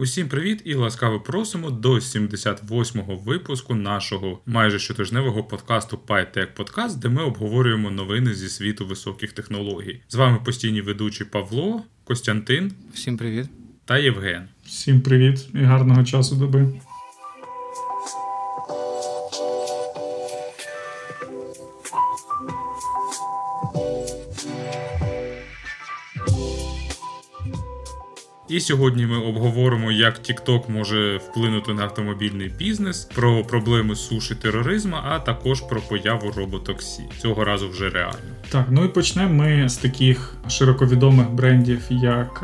Усім привіт і ласкаво просимо до 78-го випуску нашого майже щотижневого подкасту PyTech Podcast, де ми обговорюємо новини зі світу високих технологій. З вами постійні ведучі Павло, Костянтин. Всім привіт. Та Євген. Всім привіт і гарного часу доби. І сьогодні ми обговоримо, як TikTok може вплинути на автомобільний бізнес, про проблеми суші тероризму, а також про появу роботоксі. Цього разу вже реально. Так, ну і почнемо ми з таких широковідомих брендів, як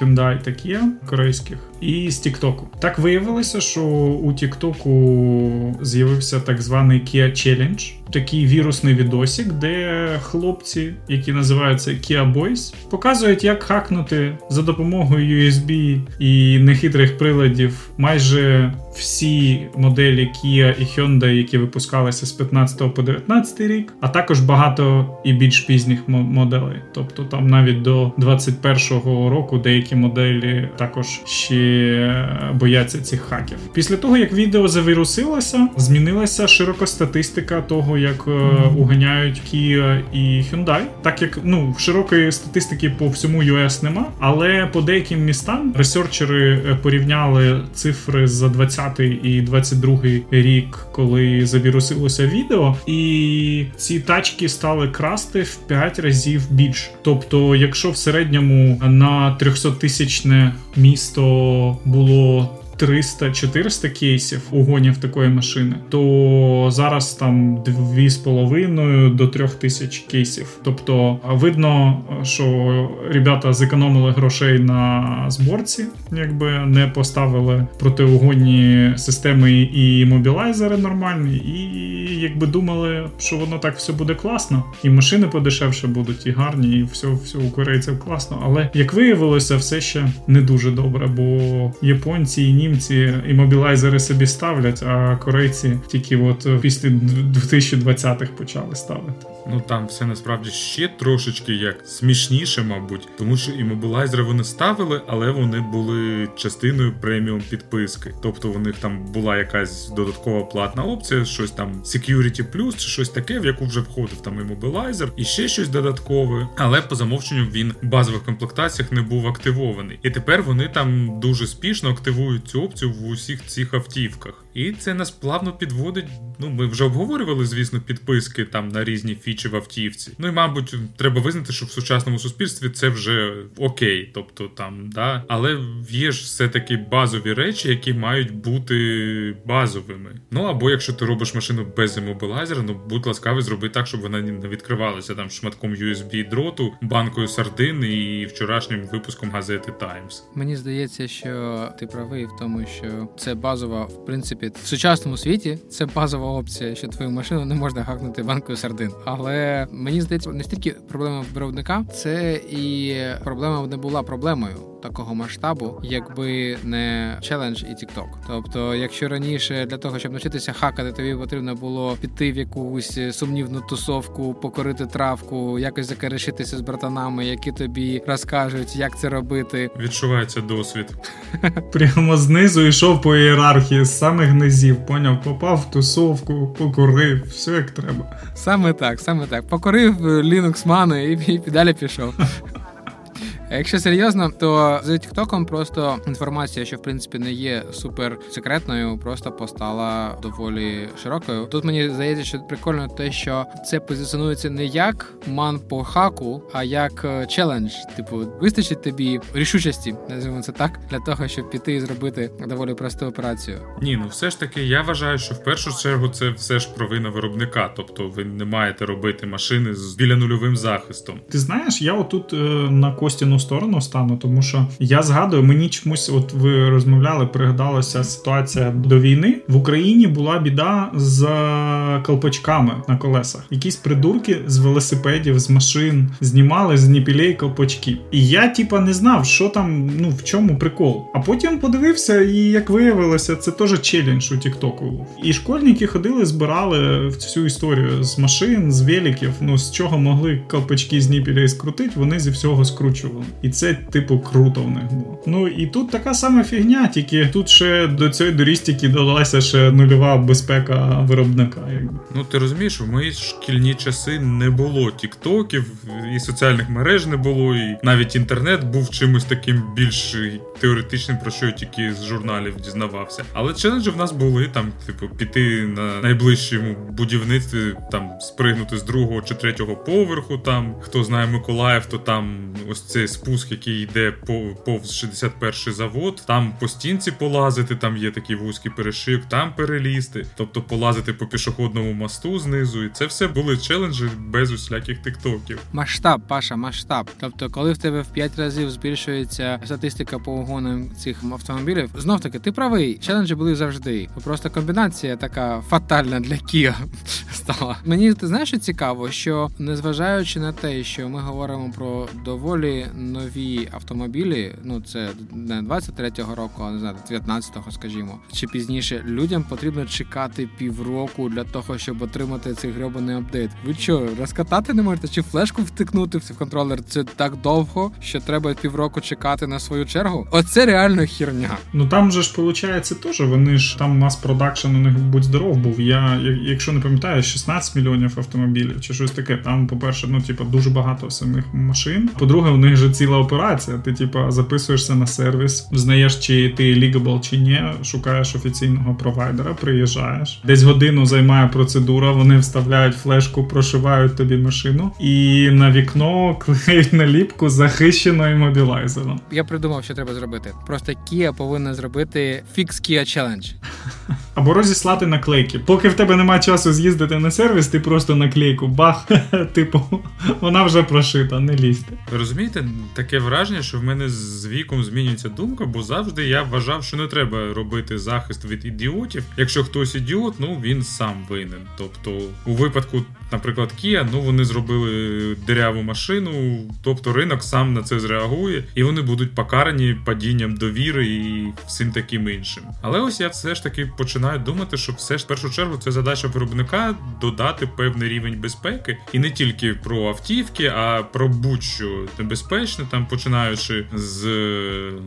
Hyundai та Kia, корейських, і з TikTok. Так виявилося, що у TikTok з'явився так званий Kia Challenge, такий вірусний відосик, де хлопці, які називаються Kia Boys, показують, як хакнути за допомогою USB і нехитрих приладів майже всі моделі Kia і Hyundai, які випускалися з 15 по 19 рік, а також багато і більш пізніх моделей. Тобто там навіть до 21-го року деякі моделі також ще бояться цих хаків. Після того, як відео завірусилося, змінилася широка статистика того, як mm-hmm. уганяють Kia і Hyundai. Так як ну широкої статистики по всьому US нема, але по деяким містам ресерчери е, порівняли цифри за 20 і 22 рік, коли завірусилося відео, і ці тачки стали красти в 5 разів більше. Тобто, якщо в середньому на 300 тисячне місто було 300-400 кейсів угонів такої машини, то зараз там 2,5 до 3 тисяч кейсів. Тобто видно, що ребята зекономили грошей на зборці, якби не поставили протиугонні системи і мобілайзери нормальні, і якби думали, що воно так все буде класно, і машини подешевше будуть, і гарні, і все, все у корейців класно. Але як виявилося, все ще не дуже добре, бо японці і німці і мобілайзери собі ставлять, а корейці тільки от після 2020-х почали ставити. Ну там все насправді ще трошечки як смішніше, мабуть, тому що імобілайзери вони ставили, але вони були частиною преміум підписки. Тобто у них там була якась додаткова платна опція, щось там Security Plus чи щось таке, в яку вже входив там імобілайзер, і ще щось додаткове. Але по замовченню він в базових комплектаціях не був активований. І тепер вони там дуже спішно активують цю опцію в усіх цих автівках. І це нас плавно підводить. Ну, ми вже обговорювали, звісно, підписки там на різні фічі в автівці. Ну і мабуть, треба визнати, що в сучасному суспільстві це вже окей, тобто там, да. Але є ж все-таки базові речі, які мають бути базовими. Ну або якщо ти робиш машину без імобілайзера, ну будь ласкавий, зроби так, щоб вона не відкривалася там шматком USB дроту, банкою сардин і вчорашнім випуском газети Times. Мені здається, що ти правий в тому, що це базова, в принципі, в сучасному світі це базова опція, що твою машину не можна гакнути банкою сардин. Але мені здається, не стільки проблема виробника, це і проблема не була проблемою такого масштабу, якби не челендж і TikTok. Тобто, якщо раніше для того, щоб навчитися хакати, тобі потрібно було піти в якусь сумнівну тусовку, покорити травку, якось закарешитися з братанами, які тобі розкажуть, як це робити. Відчувається досвід. Прямо знизу йшов по ієрархії з самих низів. Поняв, попав в тусовку, покорив, все як треба. Саме так, саме так. Покорив Linux мани і, і далі пішов. Якщо серйозно, то з Тіктоком просто інформація, що в принципі не є супер секретною, просто постала доволі широкою. Тут мені здається, що прикольно те, що це позиціонується не як ман по хаку, а як е, челендж. Типу, вистачить тобі рішучості, називаємо це так, для того, щоб піти і зробити доволі просту операцію. Ні, ну все ж таки, я вважаю, що в першу чергу це все ж провина виробника, тобто ви не маєте робити машини з біля нульовим захистом. Ти знаєш, я отут е, на Костіну сторону стану, тому що я згадую, мені чомусь, от ви розмовляли, пригадалася ситуація до війни. В Україні була біда з колпачками на колесах. Якісь придурки з велосипедів, з машин знімали з ніпілей колпачки. І я, типа, не знав, що там, ну в чому прикол. А потім подивився, і як виявилося, це теж челендж у Тіктоку. І школьники ходили, збирали всю історію з машин, з великів, ну з чого могли колпачки з ніпілей скрутити, вони зі всього скручували. І це, типу, круто в них було. Ну і тут така сама фігня, тільки тут ще до цієї дорістики додалася ще нульова безпека виробника. Якби. Ну ти розумієш, в мої шкільні часи не було тіктоків, і соціальних мереж не було, і навіть інтернет був чимось таким більш теоретичним, про що я тільки з журналів дізнавався. Але челенджі в нас були там, типу, піти на найближчому будівництві, там спригнути з другого чи третього поверху. Там хто знає Миколаїв, то там ось цей спуск, який йде повз 61-й завод. Там по стінці полазити, там є такий вузький перешив, там перелізти, тобто полазити по пішохідному мосту знизу. І це все були челенджі без усіляких тиктоків. Масштаб, Паша, масштаб. Тобто, коли в тебе в 5 разів збільшується статистика по угонам цих автомобілів, знов таки ти правий, челенджі були завжди. Просто комбінація така фатальна для Kia стала. Мені ти знаєш, що цікаво, що незважаючи на те, що ми говоримо про доволі нові автомобілі, ну це не 23-го року, а не знаю, 19-го, скажімо, чи пізніше людям потрібно чекати півроку для того, щоб отримати цей гребаний апдейт. Ви що, розкатати не можете? Чи флешку втикнути в контролер? Це так довго, що треба півроку чекати на свою чергу? Оце реально херня. Ну там же ж виходить теж. Вони ж там mass production у них будь здоров був. Я якщо не пам'ятаю, 16 мільйонів автомобілів чи щось таке. Там, по-перше, ну типу, дуже багато самих машин. По-друге, у них же ціла операція. Ти, типу, записуєшся на сервіс, знаєш, чи ти eligible чи ні, шукаєш офіційного провайдера, приїжджаєш. Десь годину займає процедура. Вони вставляють флешку, прошивають тобі машину, і на вікно клеють наліпку захищено іммобілайзером. Я придумав, що треба зробити. Просто Kia повинна зробити Fix Kia Challenge. Або розіслати наклейки. Поки в тебе немає часу з'їздити на сервіс, ти просто наклейку бах, типу, вона вже прошита, не лізьте. Розумієте, таке враження, що в мене з віком змінюється думка, бо завжди я вважав, що не треба робити захист від ідіотів. Якщо хтось ідіот, ну він сам винен. Тобто, у випадку, наприклад, Kia, ну вони зробили деряву машину, тобто ринок сам на це зреагує, і вони будуть покарані падінням довіри і всім таким іншим. Але ось я все ж таки починаю думати, що все ж в першу чергу це задача виробника додати певний рівень безпеки, і не тільки про автівки, а про будь-що небезпечне, там починаючи з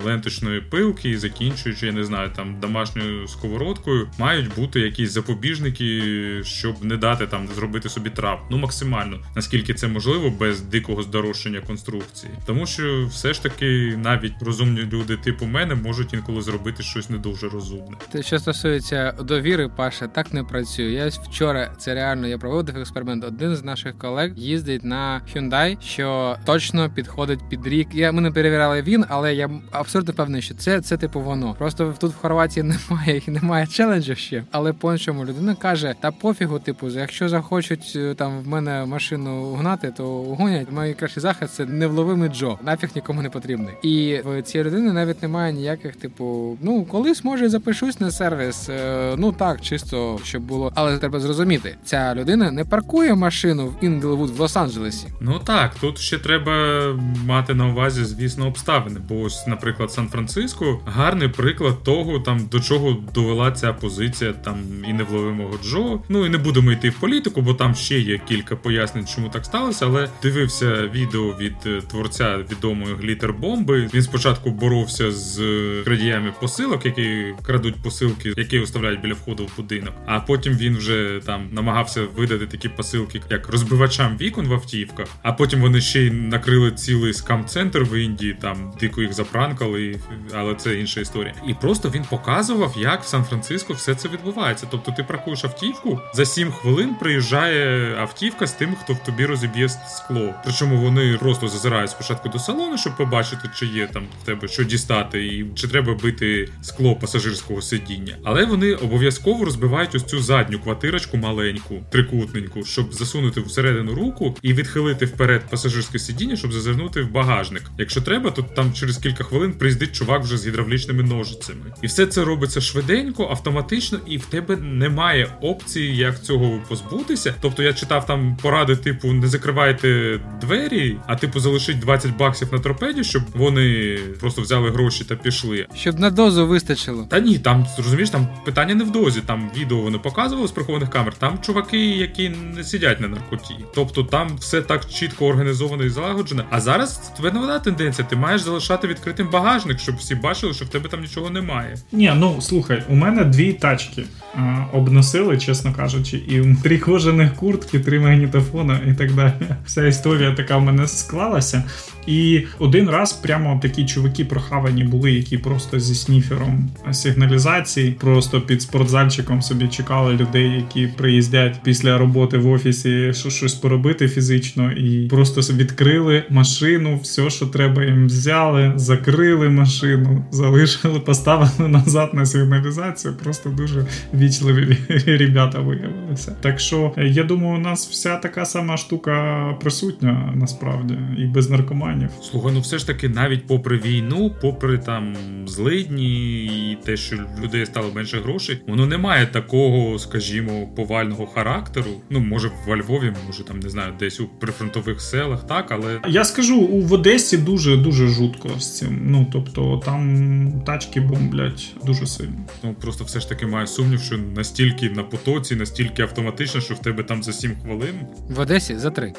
ленточної пилки і закінчуючи, я не знаю, там домашньою сковородкою, мають бути якісь запобіжники, щоб не дати там зробити собі трап. Ну максимально наскільки це можливо, без дикого здорожчання конструкції, тому що все ж таки навіть розумні люди, типу мене, можуть інколи зробити щось не дуже розумне. Те, що стосується довіри, Паша, так не працює. Я вчора це реально я проводив експеримент. Один з наших колег їздить на Hyundai, що точно підходить під рік. Я ми не перевіряли він, але я абсолютно певний, що це це типу воно. Просто тут в Хорватії немає немає челенджу ще. Але по іншому людина каже: та пофігу, типу, якщо захочуть е, там в мене машину гнати, то гонять. Кращий захист це невловимий Джо. Нафіг нікому не потрібний. І в цієї людини навіть немає ніяких, типу, ну колись може запишусь на сервіс. Е, ну так, чисто щоб було. Але треба зрозуміти, ця людина не паркує машину в Інглвуд в Лос-Анджелесі. Ну так, тут ще треба мати на увазі, звісно, обставини. Бо ось, наприклад, Сан-Франциско гарний приклад того, там до чого довела ця позиція там і невловимого Джо. Ну і не будемо йти в політику, бо там ще є кілька пояснень, чому так сталося. Але дивився відео від е, творця відомої глітер-бомби. Він спочатку боровся з крадіями посилок, які крадуть посилки, які оставляють біля входу в будинок. А потім він вже там намагався видати такі посилки, як розбивачам вікон в автівках. А потім вони ще й накрили цілий скам-центр в Індії, там дико їх запранкали, але це інша історія. І просто він показував, як в Сан-Франциско все це відбувається. Тобто ти паркуєш автівку за 7 хвилин приїжджає автівка з тим, хто в тобі розіб'є скло. Причому вони просто зазирають спочатку до салону, щоб побачити, чи є там в тебе що дістати, і чи треба бити скло пасажирського сидіння. Але вони обов'язково розбивають ось цю задню квартирочку маленьку, трикутненьку, щоб засунути всередину руку і відхилити вперед пасажирське сидіння, щоб зазирнути в багажник. Якщо треба, то там через кілька хвилин приїздить чувак вже з гідравлічними ножицями. І все це робиться швиденько, автоматично, і в тебе немає опції, як цього позбутися. Тобто я читав там поради, типу, не закривайте двері, а типу залишить 20 баксів на торпеді, щоб вони просто взяли гроші та пішли. Щоб на дозу вистачило. Та ні, там розумієш, там питання не в дозі. Там відео вони показували з прихованих камер. Там чуваки, які не сидять на наркоті. Тобто там все так чітко організовано і залагоджено. А зараз тебе новина тенденція. Ти маєш залишати відкритим багажник, щоб всі бачили, що в тебе там нічого немає. Ні, ну слухай, у мене дві тачки а, обносили, чесно кажучи, і три кожаних куртки, три магнітофона і так далі. Вся історія така в мене склалася. І один раз прямо такі чуваки прохавані були, які просто зі сніфером сигналізації, просто під спортзальчиком собі чекали людей, які приїздять після роботи в офісі, що щось поробити фізично, і просто відкрили машину, все, що треба, їм взяли, закрили машину, залишили, поставили назад на сигналізацію. Просто дуже вічливі ребята виявилися. Так що я думаю, у нас вся така сама штука присутня насправді і без наркоманії планів. Слухай, ну все ж таки, навіть попри війну, попри там злидні і те, що людей стало менше грошей, воно не має такого, скажімо, повального характеру. Ну, може, в Львові, може там не знаю, десь у прифронтових селах, так, але я скажу у в Одесі дуже дуже жутко з цим. Ну тобто там тачки бомблять дуже сильно. Ну просто все ж таки маю сумнів, що настільки на потоці, настільки автоматично, що в тебе там за 7 хвилин в Одесі за 3.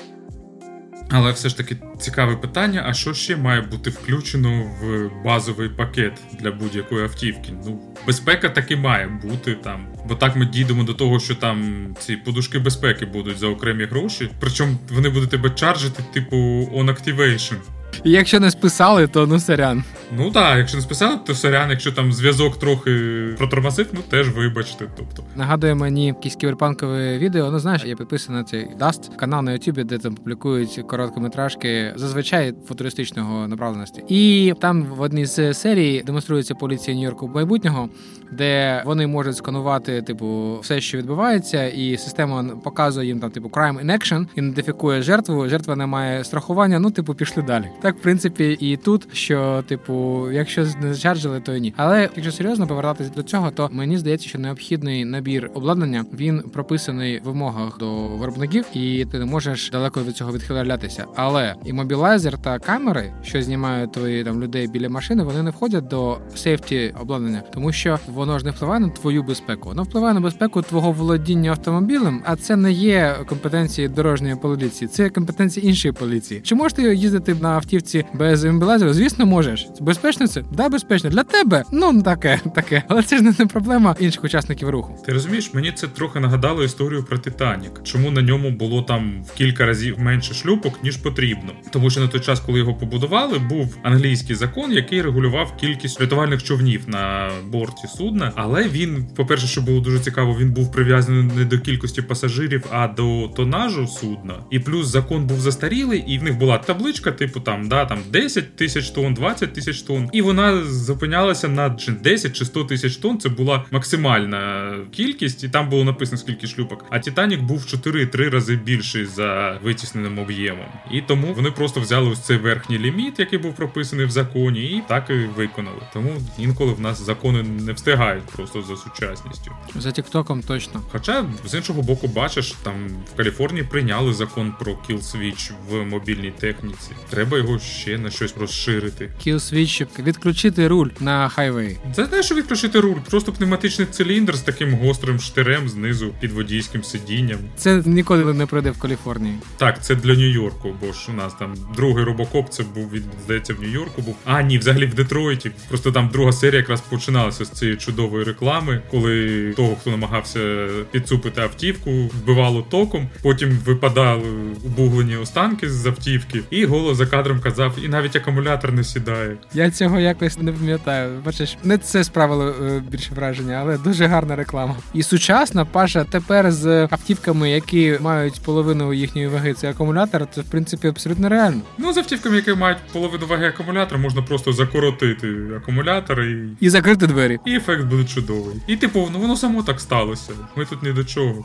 Але все ж таки цікаве питання: а що ще має бути включено в базовий пакет для будь-якої автівки? Ну, безпека таки має бути там. Бо так ми дійдемо до того, що там ці подушки безпеки будуть за окремі гроші. Причому вони будуть тебе чаржити, типу on activation. І якщо не списали, то ну сорян. Ну так, якщо не списали, то сорян, якщо там зв'язок трохи протормозив, ну теж вибачте. Тобто нагадує мені якісь кіберпанкове відео. Ну знаєш, я підписаний на цей Dust, канал на Ютубі, де там публікують короткометражки, зазвичай футуристичного направленості. І там в одній з серій демонструється поліція Нью-Йорку майбутнього, де вони можуть сканувати, типу, все, що відбувається, і система показує їм там, типу, crime in action, ідентифікує жертву. Жертва не має страхування. Ну, типу, пішли далі. Так, в принципі, і тут, що, типу, якщо не зачарджили, то і ні. Але якщо серйозно повертатися до цього, то мені здається, що необхідний набір обладнання він прописаний в вимогах до виробників, і ти не можеш далеко від цього відхилятися. Але і мобілайзер та камери, що знімають твої там людей біля машини, вони не входять до сейфті обладнання, тому що воно ж не впливає на твою безпеку, воно впливає на безпеку твого володіння автомобілем, а це не є компетенції дорожньої поліції, це компетенції іншої поліції. Чи можете їздити на автівці без імбілайзеру? Звісно, можеш. Безпечно це? Да, безпечно. Для тебе ну таке, таке. Але це ж не проблема інших учасників руху. Ти розумієш, мені це трохи нагадало історію про Титанік. Чому на ньому було там в кілька разів менше шлюпок, ніж потрібно? Тому що на той час, коли його побудували, був англійський закон, який регулював кількість рятувальних човнів на борті судна. Але він, по-перше, що було дуже цікаво, він був прив'язаний не до кількості пасажирів, а до тонажу судна. І плюс закон був застарілий, і в них була табличка, типу там да там 10 тисяч тонн, 20 тисяч тонн. І вона зупинялася на 10 чи 100 тисяч тонн. Це була максимальна кількість, і там було написано скільки шлюпок. А Титанік був 4-3 рази більший за витісненим об'ємом. І тому вони просто взяли ось цей верхній ліміт, який був прописаний в законі, і так і виконали. Тому інколи в нас закони не встигають просто за сучасністю. За Тіктоком точно. Хоча з іншого боку, бачиш, там в Каліфорнії прийняли закон про Switch в мобільній техніці. Треба його ще на щось розширити. Kill Switch відключити руль на хайвей. Це не що відключити руль, просто пневматичний циліндр з таким гострим штирем знизу під водійським сидінням. Це ніколи не пройде в Каліфорнії. Так, це для Нью-Йорку, бо ж у нас там другий робокоп, це був він здається в Нью-Йорку. Був а ні, взагалі в Детройті. Просто там друга серія якраз починалася з цієї чудової реклами, коли того, хто намагався підцупити автівку, вбивало током. Потім випадали убуглені останки з автівки, і голос за кадром казав, і навіть акумулятор не сідає. Я цього якось не пам'ятаю. Бачиш, не це справило е, більше враження, але дуже гарна реклама. І сучасна паша тепер з автівками, які мають половину їхньої ваги, це акумулятор, це в принципі абсолютно реально. Ну з автівками, які мають половину ваги акумулятора, можна просто закоротити акумулятор і І закрити двері. І ефект буде чудовий. І типу, ну воно само так сталося. Ми тут ні до чого.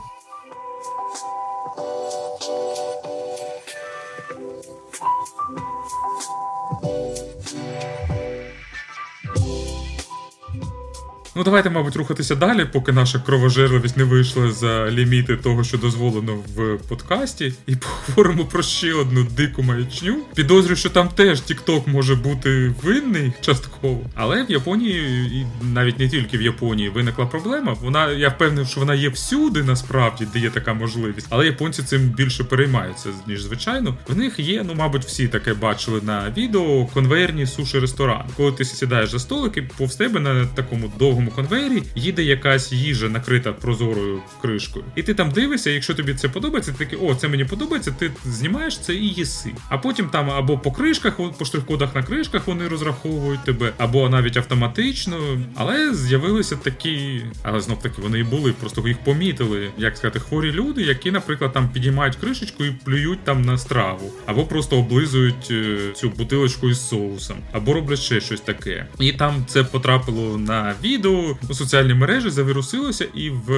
Ну давайте, мабуть, рухатися далі, поки наша кровожерливість не вийшла за ліміти того, що дозволено в подкасті, і поговоримо про ще одну дику маячню. Підозрюю, що там теж TikTok може бути винний частково, але в Японії, і навіть не тільки в Японії, виникла проблема. Вона я впевнений, що вона є всюди, насправді, де є така можливість, але японці цим більше переймаються ніж звичайно. В них є, ну мабуть, всі таке бачили на відео конвейерні суші ресторан. Коли ти сідаєш за столик і повз тебе на такому довгому конвейері їде якась їжа, накрита прозорою кришкою. І ти там дивишся, якщо тобі це подобається, ти такий, о, це мені подобається, ти знімаєш це і їси. А потім там або по кришках, по штрих-кодах на кришках вони розраховують тебе, або навіть автоматично. Але з'явилися такі, але знов таки вони і були, просто їх помітили, як сказати, хворі люди, які, наприклад, там підіймають кришечку і плюють там на страву, або просто облизують е, цю бутилочку із соусом, або роблять ще щось таке. І там це потрапило на відео у соціальні мережі, завірусилося, і в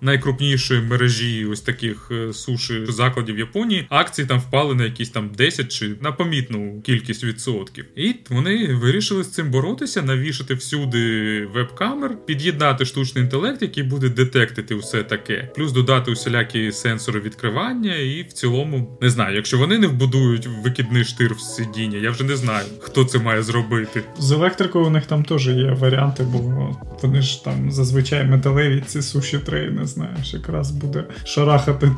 найкрупнішої мережі ось таких е, суші закладів Японії акції там впали на якісь там 10 чи на помітну кількість відсотків. І вони вирішили з цим боротися, навішати всюди веб-камер, під'єднати штучний інтелект, який буде детектити все таке, плюс додати усілякі сенсори відкривання, і в цілому не знаю, якщо вони не вбудують викидний штир в сидіння, я вже не знаю, хто це має зробити. З електрикою у них там теж є варіанти, бо вони ж там зазвичай металеві ці суші трейни, знаєш, якраз буде шарахати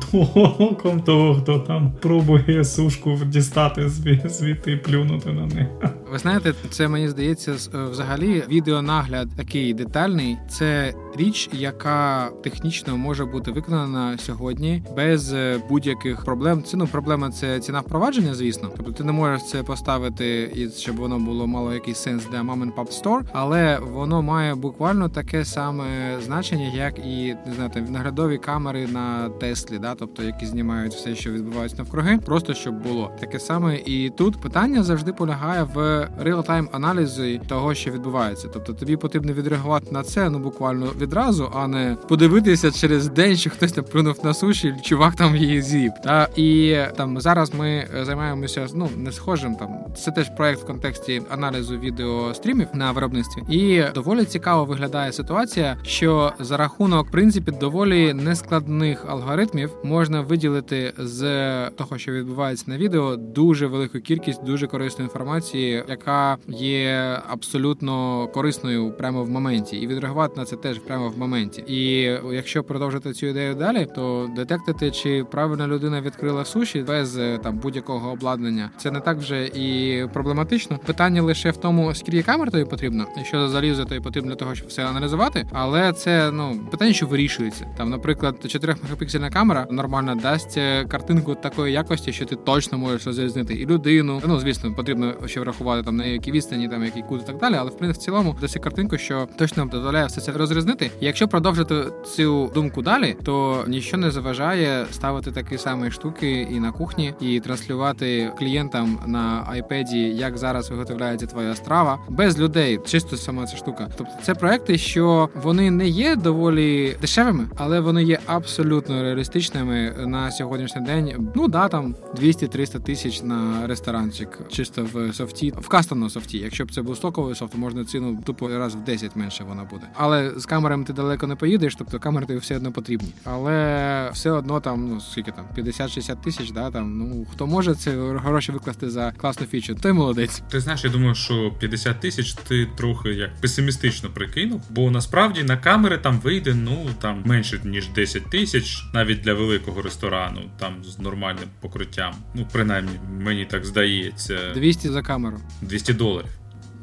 оком того, хто там пробує сушку дістати звідти і плюнути на них. Ви знаєте, це мені здається, е, взагалі відеонагляд такий детальний. Це річ, яка технічно може бути виконана сьогодні без е, будь-яких проблем. Це ну проблема це ціна впровадження, звісно. Тобто ти не можеш це поставити і щоб воно було мало якийсь сенс для мам пап стор, але воно має буквально таке саме значення, як і не знаю, там, наглядові камери на Теслі, да, тобто які знімають все, що відбувається навкруги, просто щоб було таке саме. І тут питання завжди полягає в реал-тайм аналізі того, що відбувається. Тобто тобі потрібно відреагувати на це ну буквально відразу, а не подивитися через день, що хтось там плюнув на суші, чувак там її з'їв. Та і там зараз ми займаємося ну не схожим. Там це теж проект в контексті аналізу відеострімів на виробництві, і доволі цікаво виглядає ситуація, що за рахунок в принципі доволі нескладних алгоритмів можна виділити з того, що відбувається на відео, дуже велику кількість дуже корисної інформації, яка є абсолютно корисною прямо в моменті, і відреагувати на це теж прямо в моменті. І якщо продовжити цю ідею далі, то детектити, чи правильна людина відкрила суші без там будь-якого обладнання, це не так вже і проблематично. Питання лише в тому, скільки камер тобі потрібно, що за залізо тобі потрібно для того, щоб все аналізувати. Але це ну питання, що вирішується. Там, наприклад, 4 мегапіксельна камера нормально дасть картинку такої якості, що ти точно можеш розрізнити і людину. Ну звісно, потрібно ще врахувати там на якій відстані, там який кут і так далі. Але в принципі в цілому дасть картинку, що точно дозволяє все це розрізнити. І якщо продовжити цю думку далі, то нічого не заважає ставити такі самі штуки і на кухні, і транслювати клієнтам на айпеді, як зараз виготовляється твоя страва, без людей, чисто сама ця штука. Тобто це проекти, що вони не є доволі дешевими, але вони є абсолютно реалістичними на сьогоднішній день. Ну да, там 200-300 тисяч на ресторанчик, чисто в софті, в кастомному софті. Якщо б це був стоковий софт, можна ціну тупо раз в 10 менше вона буде. Але з камерами ти далеко не поїдеш, тобто камери тобі все одно потрібні. Але все одно там, ну скільки там 50-60 тисяч, да там ну хто може це гроші викласти за класну фічу, той молодець. Ти знаєш, я думаю, що 50 тисяч ти трохи як песимістично прикинув, бо насправді на камери там вийде ну там менше ніж 10 тисяч, навіть для великого ресторану, там з нормальним покриттям. Ну принаймні мені так здається. 200 за камеру. 200 доларів.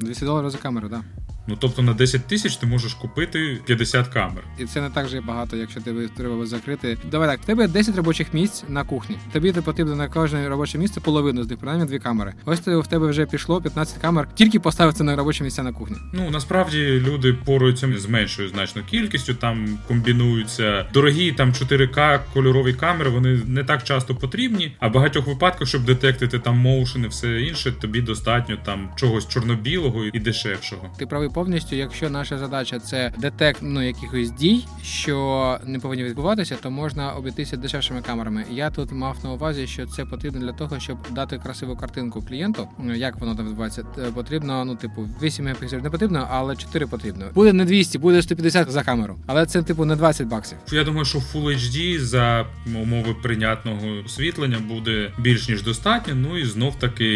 200 доларів за камеру, так. Да. Ну тобто на 10 тисяч ти можеш купити 50 камер. І це не так же багато, якщо тебе треба закрити. Давай так, в тебе 10 робочих місць на кухні. Тобі потрібно на кожне робоче місце половину з них, принаймні дві камери. Ось в тебе вже пішло 15 камер, тільки поставити на робочі місця на кухні. Ну насправді люди поруються з меншою значно кількістю. Там комбінуються дорогі там 4К кольорові камери. Вони не так часто потрібні. А в багатьох випадках, щоб детектити там моушен і все інше, тобі достатньо там чогось чорно-білого і дешевшого. Ти правий повністю, якщо наша задача це детект ну, якихось дій, що не повинні відбуватися, то можна обійтися дешевшими камерами. Я тут мав на увазі, що це потрібно для того, щоб дати красиву картинку клієнту. Як воно там відбувається? Е, потрібно, ну типу, 8 мегапікселів не потрібно, але 4 потрібно. Буде не 200, буде 150 за камеру, але це типу не 20 баксів. Я думаю, що Full HD за умови прийнятного освітлення буде більш ніж достатньо. Ну і знов таки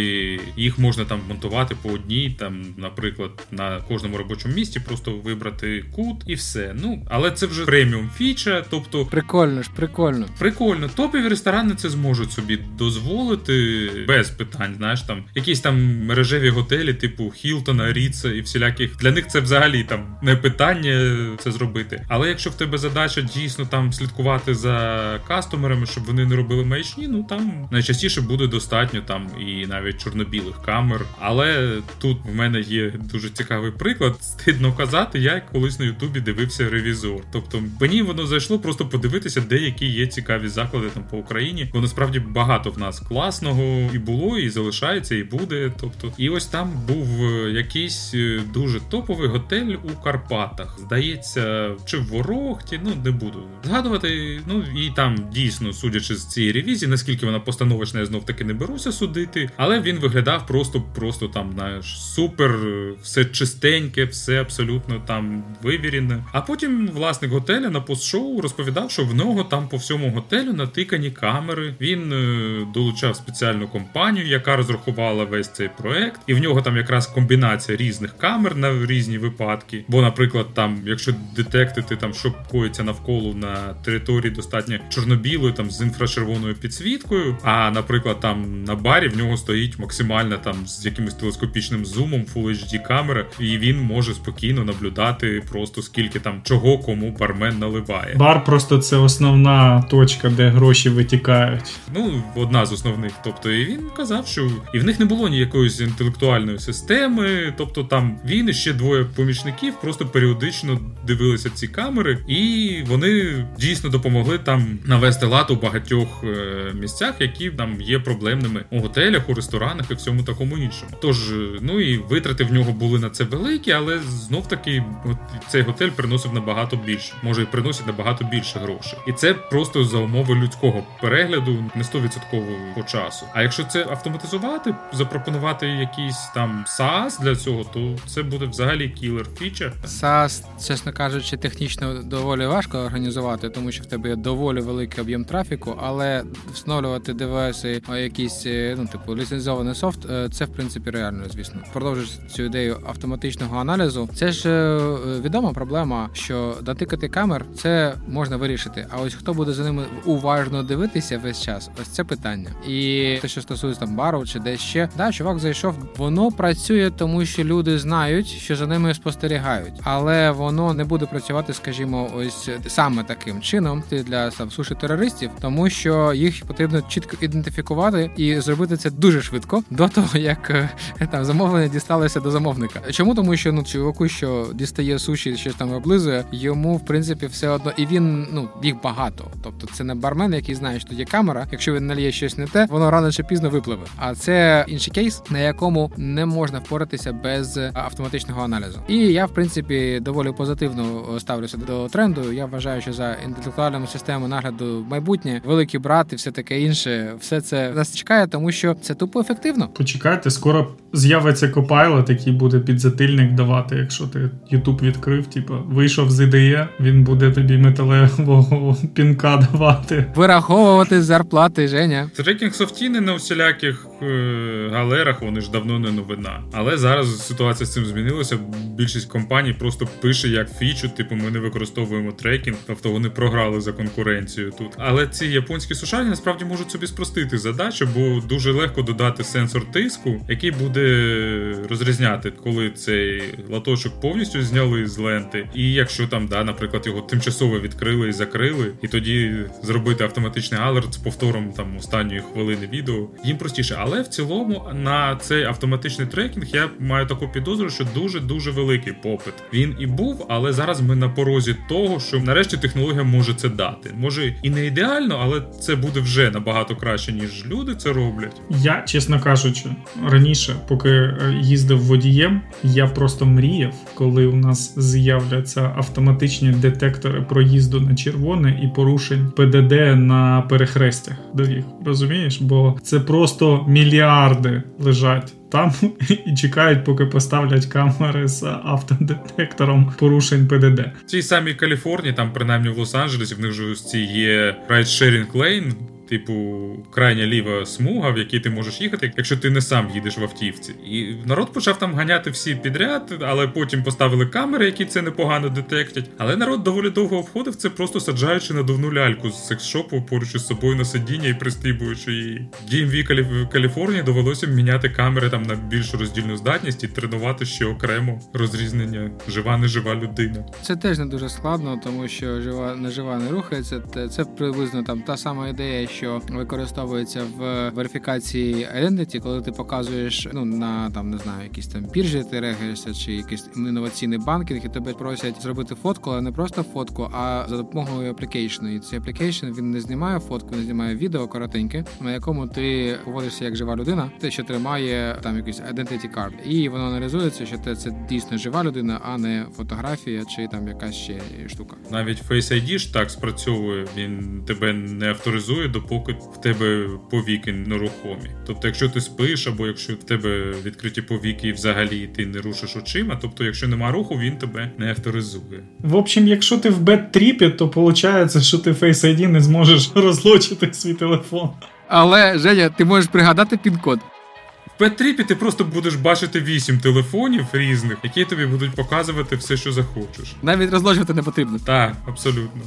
їх можна там монтувати по одній, там, наприклад, на кожному робочому місці, просто вибрати кут і все. Ну але це вже преміум фіча, тобто прикольно ж, прикольно. Прикольно. Топові ресторани це зможуть собі дозволити без питань. Знаєш, там якісь там мережеві готелі, типу Хілтона, Ріца і всіляких. Для них це взагалі там не питання це зробити. Але якщо в тебе задача дійсно там слідкувати за кастомерами, щоб вони не робили маячні, ну там найчастіше буде достатньо там і навіть чорно-білих камер. Але тут в мене є дуже цікавий приклад. Стидно казати, я колись на Ютубі дивився ревізор. Тобто мені воно зайшло просто подивитися, деякі є цікаві заклади там по Україні. Бо насправді багато в нас класного і було, і залишається, і буде. Тобто, і ось там був е, якийсь е, дуже топовий готель у Карпатах. Здається, чи в Ворохті, ну не буду згадувати. Ну і там дійсно, судячи з цієї ревізії, наскільки вона постановочна, я знов таки не беруся судити, але він виглядав просто, просто там знаєш, супер, все чистеньке, все абсолютно там вивірене. А потім власник готеля на постшоу розповідав, що в нього там по всьому готелю натикані камери. Він е, долучав спеціальну компанію, яка розрахувала весь цей проект, і в нього там якраз комбінація різних камер на різні випадки. Бо, наприклад, там, якщо детектити там, що коїться навколо на території достатньо чорно-білої, там з інфрачервоною підсвіткою. А наприклад, там на барі в нього стоїть максимально там з якимось телескопічним зумом Full HD камера, і він може спокійно наблюдати просто скільки там чого кому бармен наливає. Бар просто це основна точка, де гроші витікають. Ну, одна з основних. Тобто, і він казав, що і в них не було ніякої інтелектуальної системи. Тобто, там він і ще двоє помічників просто періодично дивилися ці камери, і вони дійсно допомогли там навести лад у багатьох е, місцях, які там є проблемними у готелях, у ресторанах і всьому такому іншому. Тож, е, ну і витрати в нього були на це великі, але знов таки цей готель приносив набагато більше, може і приносить набагато більше грошей. І це просто за умови людського перегляду, не 100% по часу. А якщо це автоматизувати, запропонувати якийсь там SaaS для цього, то це буде взагалі кілер фіча. SaaS, чесно кажучи, технічно доволі важко організувати, тому що в тебе є доволі великий об'єм трафіку, але встановлювати девайси, якісь ну типу ліцензований софт, е, це в принципі реально, звісно. Продовжуючи цю ідею автоматичного аналізу. Це ж е, відома проблема, що натикати камер це можна вирішити. А ось хто буде за ними уважно дивитися весь час? Ось це питання. І те, що стосується там бару чи десь ще, да, чувак зайшов, воно працює, тому що люди знають, що за ними спостерігають, але воно не буде працювати, скажімо, ось саме таким чином для там, суші терористів, тому що їх потрібно чітко ідентифікувати і зробити це дуже швидко до того, як е, там замовлення дісталося до замовника. Чому тому, що ну чуваку, що дістає суші, щось там облизує, йому в принципі все одно, і він ну їх багато. Тобто це не бармен, який знає, що є камера. Якщо він наліє щось не те, воно рано чи пізно випливе. А це інший кейс, на якому не можна впоратися без автоматичного аналізу. І я, в принципі, доволі позитивно ставлюся до тренду. Я вважаю, що за інтелектуальними системами нагляду майбутнє великий брат і все таке інше, все це нас чекає, тому що це тупо ефективно. Почекайте, скоро з'явиться Copilot, який буде підзатильник давати, якщо ти YouTube відкрив, типу, вийшов з ідея, він буде тобі металевого пінка давати. Вираховувати зарплати, Женя. Трекінг софтіни на всіляких е- галерах, вони ж давно не новина. Але зараз ситуація з цим змінилася. Більшість компаній просто пише як фічу, типу, ми не використовуємо трекінг, тобто вони програли за конкуренцію тут. Але ці японські сушарні насправді можуть собі спростити задачу, бо дуже легко додати сенсор тиску, який буде розрізняти, коли цей латочок повністю зняли з ленти, і якщо там, да, наприклад, його тимчасово відкрили і закрили, і тоді зробити автоматичний алерт з повтором там останньої хвилини відео, їм простіше. Але в цілому на цей автоматичний трекінг я маю таку підозру, що дуже дуже великий попит. Він і був, але зараз ми на порозі того, що нарешті технологія може це дати. Може і не ідеально, але це буде вже набагато краще, ніж люди це роблять. Я, чесно кажучи, раніше, поки е, їздив водієм, я просто просто мріяв, коли у нас з'являться автоматичні детектори проїзду на червоне і порушень ПДД на перехрестях доріг. Розумієш? Бо це просто мільярди лежать. Там і чекають, поки поставлять камери з автодетектором порушень ПДД. В цій самій Каліфорнії, там принаймні в Лос-Анджелесі, в них же ці є ride-sharing lane, типу, крайня ліва смуга, в якій ти можеш їхати, якщо ти не сам їдеш в автівці. І народ почав там ганяти всі підряд, але потім поставили камери, які це непогано детектять. Але народ доволі довго обходив це, просто саджаючи надувну ляльку з секс-шопу поруч із собою на сидіння і пристрібуючи її. DMV Каліф... Каліфорнії довелося міняти камери там на більшу роздільну здатність і тренувати ще окремо розрізнення жива, нежива людина. Це теж не дуже складно, тому що жива нежива не рухається. Це приблизно там та сама ідея, що що використовується в верифікації identity, коли ти показуєш ну на там не знаю, якісь там біржі, ти регаєшся, чи якийсь інноваційний банкінг, і тебе просять зробити фотку, але не просто фотку, а за допомогою аплікейшну. І цей аплікейшн він не знімає фотку, не знімає відео коротеньке, на якому ти поводишся як жива людина, те, що тримає там якийсь identity card. і воно аналізується, що це, це дійсно жива людина, а не фотографія чи там якась ще штука. Навіть Face ID ж так спрацьовує. Він тебе не авторизує до поки в тебе повіки нерухомі. Тобто, якщо ти спиш, або якщо в тебе відкриті повіки і взагалі ти не рушиш очима, тобто, якщо нема руху, він тебе не авторизує. В общем, якщо ти в bad trip і, то виходить, що ти Face ID не зможеш розлочити свій телефон. Але Женя, ти можеш пригадати пін-код. В bad trip і ти просто будеш бачити вісім телефонів різних, які тобі будуть показувати все, що захочеш. Навіть розлочувати не потрібно. Так, абсолютно.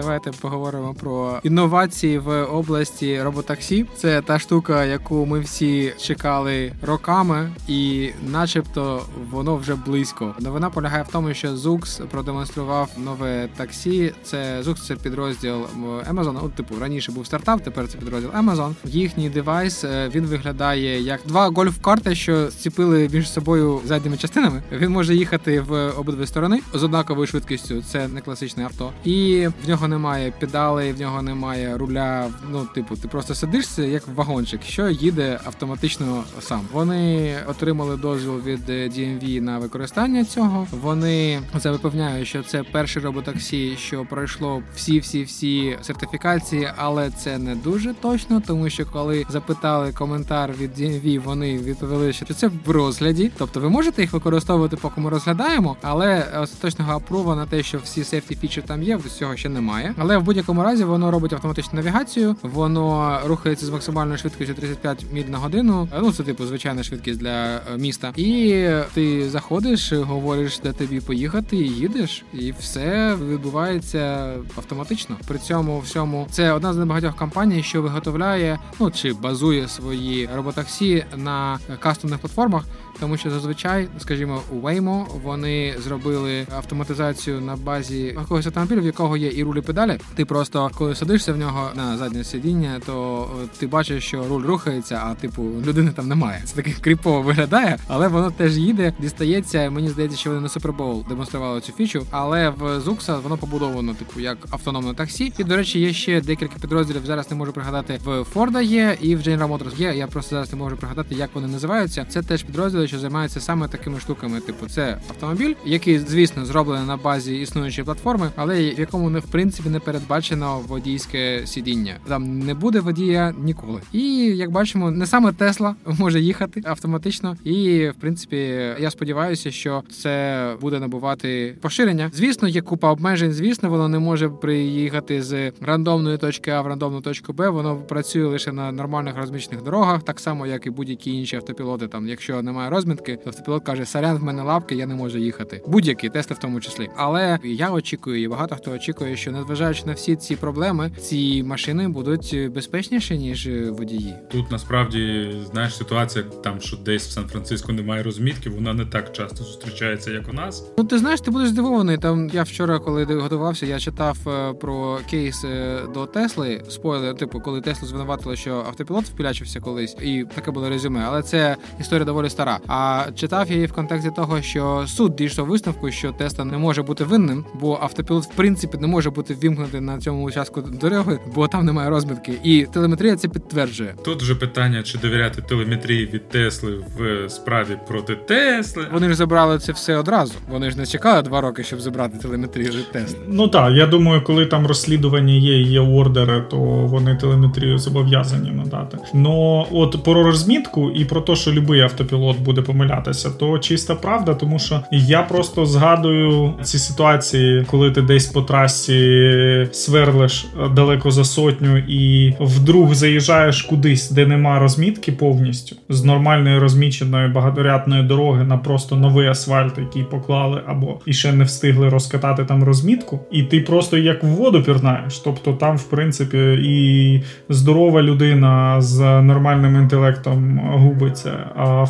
Давайте поговоримо про інновації в області роботаксі. Це та штука, яку ми всі чекали роками, і, начебто, воно вже близько. Новина полягає в тому, що Zux продемонстрував нове таксі. Це Zux – це підрозділ Amazon. От, типу, раніше був стартап, тепер це підрозділ Amazon. Їхній девайс е, він виглядає як два гольф-карти, що зціпили між собою задніми частинами. Він може їхати в обидві сторони з однаковою швидкістю. Це не класичне авто, і в нього немає педалей, в нього немає руля. Ну, типу, ти просто сидишся як вагончик, що їде автоматично сам. Вони отримали дозвіл від DMV на використання цього. Вони запевняють, що це перший роботаксі, що пройшло всі-всі-всі сертифікації, але це не дуже точно, тому що коли запитали коментар від DMV, вони відповіли, що це в розгляді. Тобто ви можете їх використовувати, поки ми розглядаємо, але остаточного апрува на те, що всі сейфті фічі там є, цього ще немає немає. Але в будь-якому разі воно робить автоматичну навігацію, воно рухається з максимальною швидкістю 35 міль на годину. Ну це типу звичайна швидкість для е, міста. І ти заходиш, говориш, де тобі поїхати, і їдеш, і все відбувається автоматично. При цьому всьому це одна з небагатьох компаній, що виготовляє, ну чи базує свої роботаксі на кастомних платформах тому що зазвичай, скажімо, у Waymo вони зробили автоматизацію на базі якогось автомобіля, в якого є і рулі педалі. Ти просто коли садишся в нього на заднє сидіння, то ти бачиш, що руль рухається, а типу людини там немає. Це таке кріпово виглядає, але воно теж їде, дістається. Мені здається, що вони на Bowl демонстрували цю фічу, але в Zux воно побудовано, типу, як автономне таксі. І до речі, є ще декілька підрозділів. Зараз не можу пригадати в Ford є і в General Motors є. Я просто зараз не можу пригадати, як вони називаються. Це теж підрозділи що займається саме такими штуками. Типу, це автомобіль, який, звісно, зроблений на базі існуючої платформи, але в якому не в принципі не передбачено водійське сидіння. Там не буде водія ніколи. І як бачимо, не саме Тесла може їхати автоматично. І в принципі, я сподіваюся, що це буде набувати поширення. Звісно, є купа обмежень. Звісно, воно не може приїхати з рандомної точки А в рандомну точку Б. Воно працює лише на нормальних розмічних дорогах, так само як і будь-які інші автопілоти. Там, якщо немає розмітки, автопілот каже, сорян, в мене лапки, я не можу їхати. Будь-які тести в тому числі. Але я очікую, і багато хто очікує, що незважаючи на всі ці проблеми, ці машини будуть безпечніші ніж водії. Тут насправді знаєш ситуація, там що десь в Сан-Франциско немає розмітки, вона не так часто зустрічається, як у нас. Ну ти знаєш, ти будеш здивований. Там я вчора, коли готувався, я читав е, про кейс е, до Тесли. Спойлер, типу, коли Теслу звинуватили, що автопілот впілячився колись, і таке було резюме. Але це історія доволі стара. А читав я її в контексті того, що суд дійшов висновку, що Тесла не може бути винним, бо автопілот в принципі не може бути бути вімкнути на цьому участку дороги, бо там немає розмітки. І телеметрія це підтверджує. Тут вже питання, чи довіряти телеметрії від Тесли в справі проти Тесли. Вони ж забрали це все одразу. Вони ж не чекали два роки, щоб забрати телеметрію від Тесли. Ну так, я думаю, коли там розслідування є, є ордери, то вони телеметрію зобов'язані надати. Ну от про розмітку і про те, що будь-який автопілот буде помилятися, то чиста правда, тому що я просто згадую ці ситуації, коли ти десь по трасі сверлиш далеко за сотню і вдруг заїжджаєш кудись, де нема розмітки повністю з нормальної розміченої багаторядної дороги на просто новий асфальт, який поклали, або і ще не встигли розкатати там розмітку, і ти просто як в воду пірнаєш. Тобто там, в принципі, і здорова людина з нормальним інтелектом губиться, а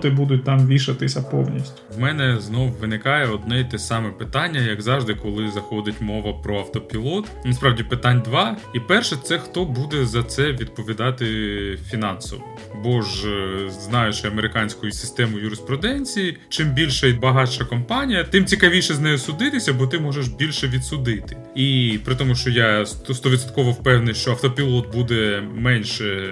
автопілоти будуть там вішатися повністю. В мене знов виникає одне й те саме питання, як завжди, коли заходить мова про автопілот. Насправді питань два. І перше, це хто буде за це відповідати фінансово. Бо ж е, знаючи американську систему юриспруденції, чим більша і багатша компанія, тим цікавіше з нею судитися, бо ти можеш більше відсудити. І при тому, що я стовідсотково впевнений, що автопілот буде менше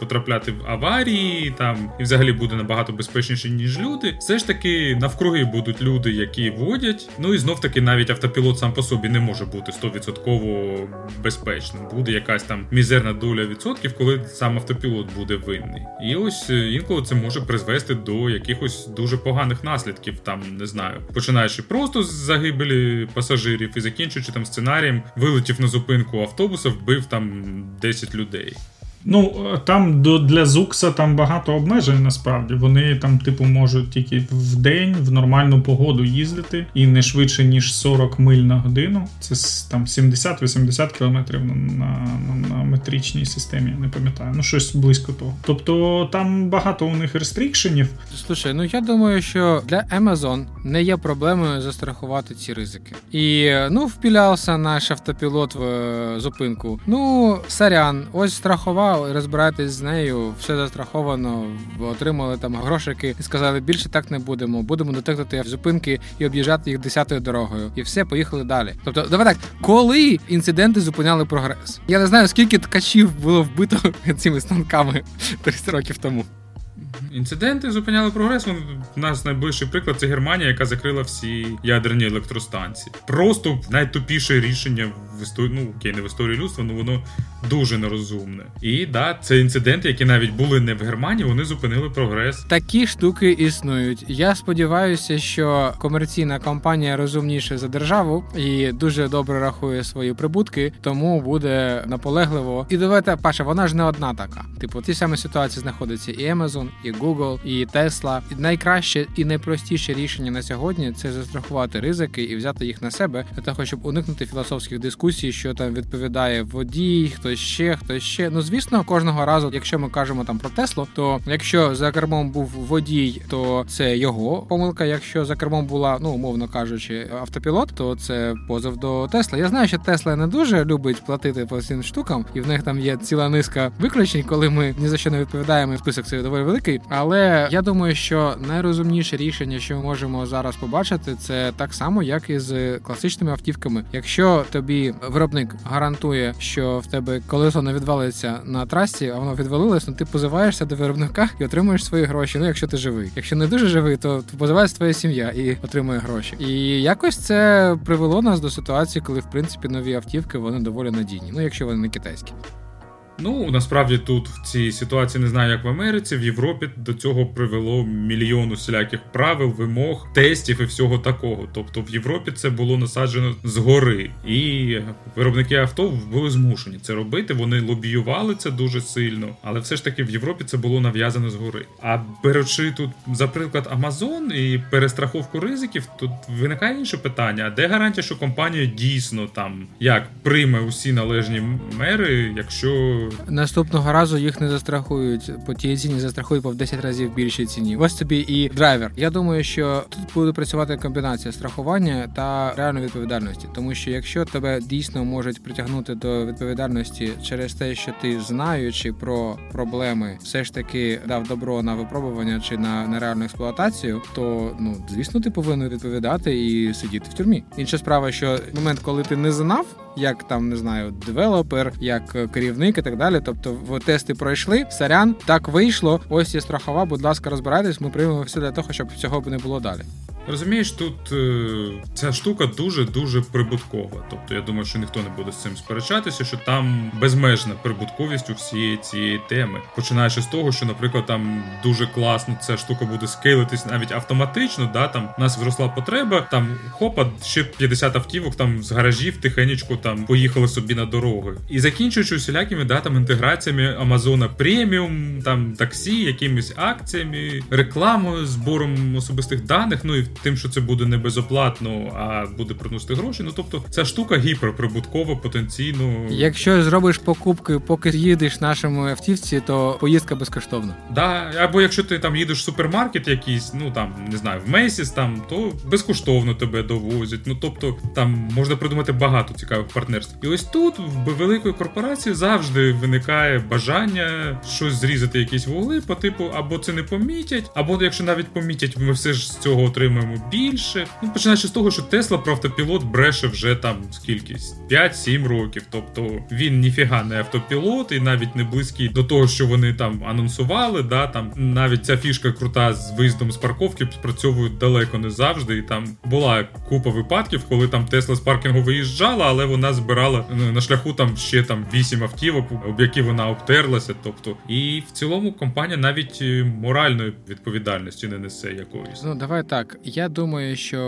потрапляти в аварії, там і взагалі буде набагато безпечніше, ніж люди. Все ж таки навкруги будуть люди, які водять. Ну і знов таки навіть автопілот сам по собі не може бути стовідсотково безпечним. Буде якась там мізерна доля відсотків, коли сам автопілот буде винний. І ось е, інколи це може призвести до якихось дуже поганих наслідків. Там не знаю, починаючи просто з загибелі пасажирів і закінчуючи там сценарієм, вилетів на зупинку автобуса, вбив там 10 людей. Ну, е, там для Зукса там багато обмежень насправді. Вони там, типу, можуть тільки в день в нормальну погоду їздити і не швидше, ніж 40 миль на годину. Це там 70-80 кілометрів на, на, на метричній системі, не пам'ятаю. Ну, щось близько того. Тобто там багато у них рестрікшенів. Слушай, ну я думаю, що для Amazon не є проблемою застрахувати ці ризики. І ну, впілявся наш автопілот в е, зупинку. Ну, сорян, ось страхова розбиратись з нею, все застраховано, отримали там грошики і сказали, більше так не будемо. Будемо детектити зупинки і об'їжджати їх десятою дорогою. І все, поїхали далі. Тобто, давай так, коли інциденти зупиняли прогрес? Я не знаю, скільки ткачів було вбито цими станками 30 років тому. Інциденти зупиняли прогрес. У нас найближчий приклад це Германія, яка закрила всі ядерні електростанції. Просто найтупіше рішення в історії, ну окей, не в історії людства, але воно дуже нерозумне. І да, це інциденти, які навіть були не в Германії, вони зупинили прогрес. Такі штуки існують. Я сподіваюся, що комерційна компанія розумніша за державу і дуже добре рахує свої прибутки, тому буде наполегливо. І давайте, Паша, вона ж не одна така. Типу, ті самі ситуації знаходиться і Amazon, і Google, і Tesla. І найкраще і найпростіше рішення на сьогодні це застрахувати ризики і взяти їх на себе для того, щоб уникнути філософських дискусій, що там відповідає водій, хтось ще, хтось ще. Ну звісно, кожного разу, якщо ми кажемо там про Теслу, то якщо за кермом був водій, то це його помилка. Якщо за кермом була, ну умовно кажучи, автопілот, то це позов до Тесла. Я знаю, що Тесла не дуже любить платити по цим штукам, і в них там є ціла низка виключень, коли ми ні за що не відповідаємо. Список це доволі великий. Але я думаю, що найрозумніше рішення, що ми можемо зараз побачити, це так само, як і з класичними автівками. Якщо тобі виробник гарантує, що в тебе колесо не відвалиться на трасі, а воно відвалилось, ну ти позиваєшся до виробника і отримуєш свої гроші. Ну, якщо ти живий. Якщо не дуже живий, то позивається твоя сім'я і отримує гроші. І якось це привело нас до ситуації, коли в принципі нові автівки вони доволі надійні. Ну якщо вони не китайські. Ну насправді тут в цій ситуації не знаю, як в Америці, в Європі до цього привело мільйон усіляких правил, вимог, тестів і всього такого. Тобто в Європі це було насаджено згори, і виробники авто були змушені це робити. Вони лобіювали це дуже сильно, але все ж таки в Європі це було нав'язано згори. А беручи тут, за приклад, Amazon і перестраховку ризиків, тут виникає інше питання: а де гарантія, що компанія дійсно там як прийме усі належні мери, якщо наступного разу їх не застрахують по тій ціні, застрахують по в 10 разів більшій ціні. Ось тобі і драйвер. Я думаю, що тут буде працювати комбінація страхування та реальної відповідальності, тому що якщо тебе дійсно можуть притягнути до відповідальності через те, що ти знаючи про проблеми, все ж таки дав добро на випробування чи на нереальну експлуатацію, то ну звісно ти повинен відповідати і сидіти в тюрмі. Інша справа, що момент, коли ти не знав, як там не знаю, девелопер, як керівник і так далі. Тобто, в тести пройшли, сорян, так вийшло. Ось є страхова. Будь ласка, розбирайтесь. Ми приймемо все для того, щоб цього не було далі. Розумієш, тут е, ця штука дуже-дуже прибуткова. Тобто, я думаю, що ніхто не буде з цим сперечатися, що там безмежна прибутковість у всієї цієї теми. Починаючи з того, що, наприклад, там дуже класно ця штука буде скейлитись навіть автоматично. Да, там у нас зросла потреба, там хопа, ще 50 автівок там з гаражів тихенечко там поїхали собі на дороги. І закінчуючи усілякими да, там, інтеграціями Amazon'а Premium, там таксі, якимись акціями, рекламою, збором особистих даних. Ну і тим, що це буде не безоплатно, а буде приносити гроші. Ну тобто ця штука гіперприбуткова потенційно. Якщо зробиш покупки, поки їдеш нашому автівці, то поїздка безкоштовна. Да, або якщо ти там їдеш в супермаркет, якийсь, ну там не знаю, в Мейсіс, там то безкоштовно тебе довозять. Ну тобто там можна придумати багато цікавих партнерств. І ось тут в великої корпорації завжди виникає бажання щось зрізати, якісь вугли по типу, або це не помітять, або якщо навіть помітять, ми все ж з цього отримаємо більше. Ну, починаючи з того, що Тесла про автопілот бреше вже там скільки 5-7 років. Тобто він ніфіга не автопілот, і навіть не близький до того, що вони там анонсували. Да, там навіть ця фішка крута з виїздом з парковки спрацьовують далеко не завжди. І там була купа випадків, коли там Тесла з паркінгу виїжджала, але вона збирала ну, на шляху там ще там 8 автівок, об які вона обтерлася. Тобто, і в цілому компанія навіть е, моральної відповідальності не несе якоїсь. Ну давай так. Я думаю, що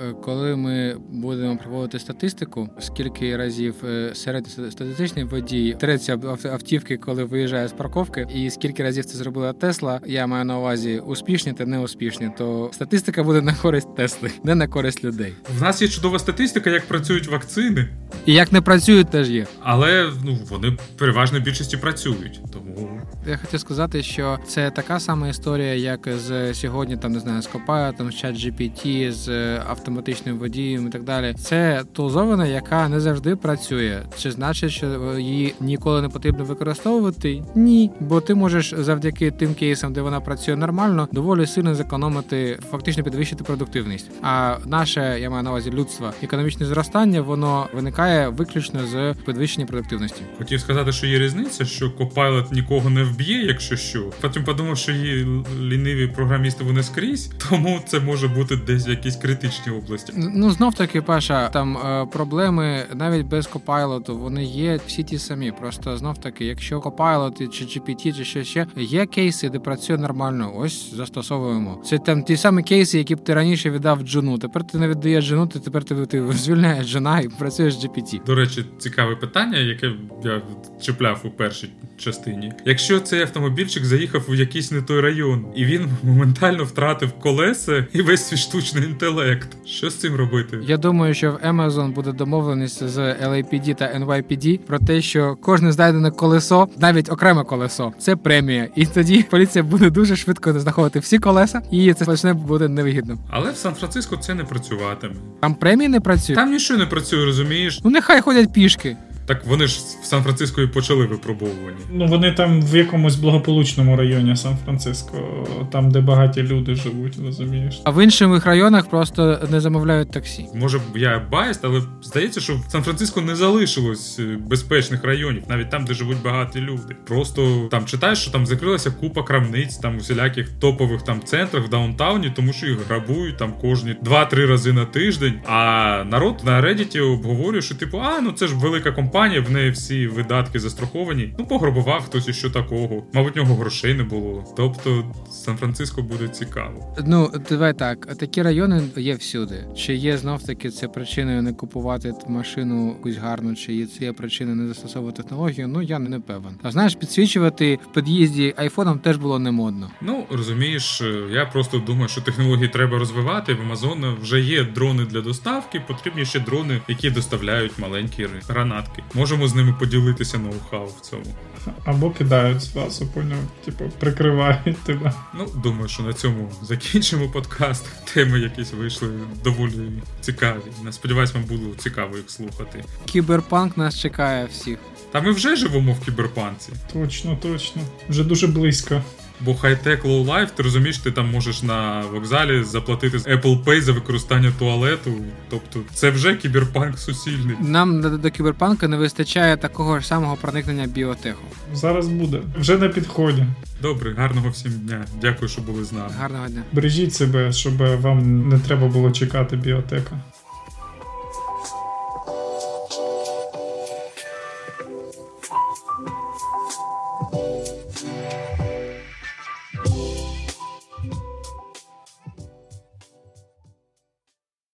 е, коли ми будемо проводити статистику, скільки разів е, середньостатистичний водій треться автівки, коли виїжджає з парковки, і скільки разів це зробила Тесла, я маю на увазі успішні та неуспішні, то статистика буде на користь Тесли, не на користь людей. В нас є чудова статистика, як працюють вакцини, і як не працюють, теж є. Але ну вони переважно більшості працюють. Тому я хотів сказати, що це така сама історія, як з сьогодні, там не знаю, з Copilot, з ChatGPT, з автоматичним водієм і так далі. Це тулзовина, яка не завжди працює. Чи значить, що її ніколи не потрібно використовувати? Ні, бо ти можеш завдяки тим кейсам, де вона працює нормально, доволі сильно зекономити, фактично підвищити продуктивність. А наше я маю на увазі людство, економічне зростання, воно виникає виключно з підвищення продуктивності. Хотів сказати, що є різниця, що Copilot нікого не вб'є, якщо що. Потім подумав, що її ліниві програмісти вони скрізь, тому це може бути десь в якісь критичні області. Ну знов таки, Паша, там е, проблеми навіть без Copilot, вони є всі ті самі. Просто знов таки, якщо Copilot чи GPT, чи що ще є кейси, де працює нормально, ось застосовуємо. Це там ті самі кейси, які б ти раніше віддав джуну. Тепер ти не віддаєш джуну, ти тепер ти, ти звільняєш джуна і працюєш GPT. До речі, цікаве питання, яке я чіпляв у першій частині. Якщо цей автомобільчик заїхав у якийсь не той район, і він моментально втратив колеса і весь свій штучний інтелект, що з цим робити? Я думаю, що в Amazon буде домовленість з LAPD та NYPD про те, що кожне знайдене колесо, навіть окреме колесо, це премія, і тоді поліція буде дуже швидко знаходити всі колеса, і це почне буде невигідно. Але в Сан-Франциско це не працюватиме. Там премії не працює. Там нічого не працює, розумієш? Ну нехай ходять пішки. Так вони ж в Сан-Франциско і почали випробовування. Ну вони там в якомусь благополучному районі Сан-Франциско, там де багаті люди живуть, розумієш. А в інших районах просто не замовляють таксі. Може я biased, але здається, що в Сан-Франциско не залишилось е, безпечних районів, навіть там, де живуть багаті люди. Просто там читаєш, що там закрилася купа крамниць, там усіляких топових там центрах в даунтауні, тому що їх грабують там кожні 2-3 рази на тиждень. А народ на Reddit обговорює, що типу, а ну це ж велика компанія компанія, в неї всі видатки застраховані. Ну, пограбував хтось і що такого. Мабуть, нього грошей не було. Тобто Сан-Франциско буде цікаво. Ну, давай так. Такі райони є всюди. Чи є знов таки це причиною не купувати машину якусь гарну, чи є це причина не застосовувати технологію? Ну я не певен. А знаєш, підсвічувати в під'їзді айфоном теж було не модно. Ну розумієш, е, я просто думаю, що технології треба розвивати. В Амазон вже є дрони для доставки. Потрібні ще дрони, які доставляють маленькі гранатки. Можемо з ними поділитися ноу-хау в цьому. Або кидають зразу, поняв, типу, прикривають тебе. Ну, думаю, що на цьому закінчимо подкаст. Теми якісь вийшли доволі цікаві. Я сподіваюсь, вам було цікаво їх слухати. Кіберпанк нас чекає всіх. Та ми вже живемо в кіберпанці. Точно, точно. Вже дуже близько. Бо high-tech low-life, ти розумієш, ти там можеш на вокзалі заплатити з Apple Pay за використання туалету. Тобто це вже кіберпанк суцільний. Нам до, кіберпанку не вистачає такого ж самого проникнення біотеху. Зараз буде. Вже на підході. Добре, гарного всім дня. Дякую, що були з нами. Гарного дня. Бережіть себе, щоб вам не треба було чекати біотека.